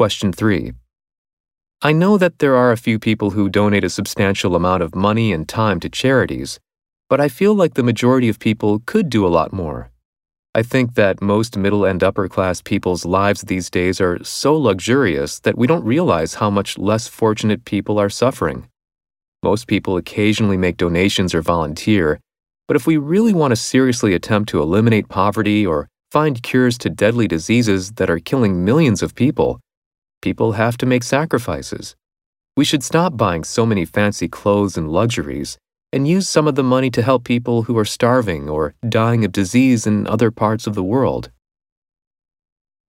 Question 3. I know that there are a few people who donate a substantial amount of money and time to charities, but I feel like the majority of people could do a lot more. I think that most middle and upper class people's lives these days are so luxurious that we don't realize how much less fortunate people are suffering. Most people occasionally make donations or volunteer, but if we really want to seriously attempt to eliminate poverty or find cures to deadly diseases that are killing millions of people, people have to make sacrifices. We should stop buying so many fancy clothes and luxuries and use some of the money to help people who are starving or dying of disease in other parts of the world.